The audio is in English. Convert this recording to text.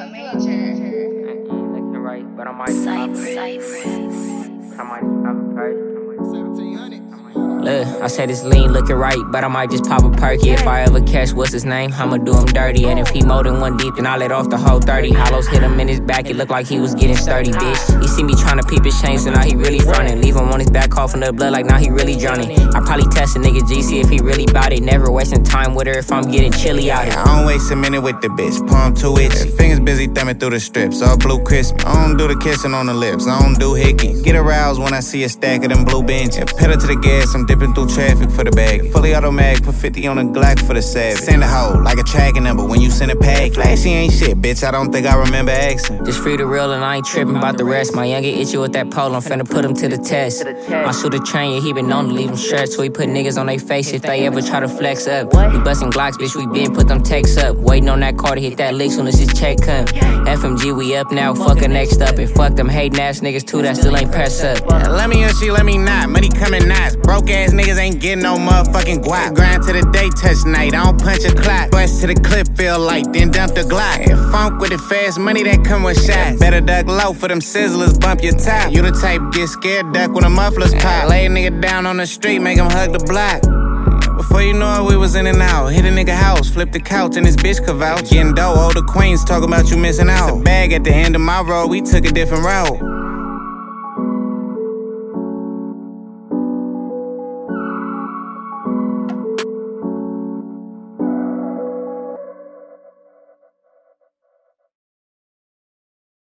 Looking right, but I might pop I might pop a perk. Look, I said it's lean looking right, but I might just pop a perky. If I ever catch what's his name, I'ma do him dirty. And if he more than one deep, then I let off the whole 30. Hollows hit him in his back, it looked like he was getting sturdy, bitch. He see me trying to peep his chain, so now he really frontin'. Leave him on his back, coughing the blood like now he really drowning. I probably test a nigga GC if he really bout it. Never wasting time with her if I'm getting chilly out here. I don't waste a minute with the bitch, palm too itchy. Fingers busy thumbing through the strips, all blue crisp. I don't do the kissing on the lips, I don't do hickey. Get aroused when I see a stack of them blue benches. Pedal to the gas, I'm dipping through traffic for the bag. Fully automatic, put 50 on the Glock for the savage. Send a hoe like a tracking number when you send a pack. Flashy ain't shit, bitch, I don't think I remember asking. Just free the real and I ain't tripping about the rest. My younger itchy with that pole, I'm finna put him to the test. My shooter train, he been known to leave him stressed. So he put niggas on their face if they ever try to flex up. We bustin' Glocks, bitch, we been put them texts up. Waiting on that car to hit that lick soon as his check come. FMG, we up now, fuck next up. And fuck them hating ass niggas too, that still ain't press up. Let me or she let me not. Money coming nice. Broke ass niggas ain't getting no motherfucking guap. Grind to the day touch night. I don't punch a clock. Bust to the clip, feel like then dump the Glock. And funk with the fast money that come with shots. Better duck low for them sizzlers, bump your top. You the type get scared, duck when the mufflers pop. Lay a nigga down on the street, make him hug the block. Before you know it, we was in and out. Hit a nigga house, flip the couch, and his bitch could vouch. Getting dough, all the queens talking about you missing out. It's a bag at the end of my road, we took a different route.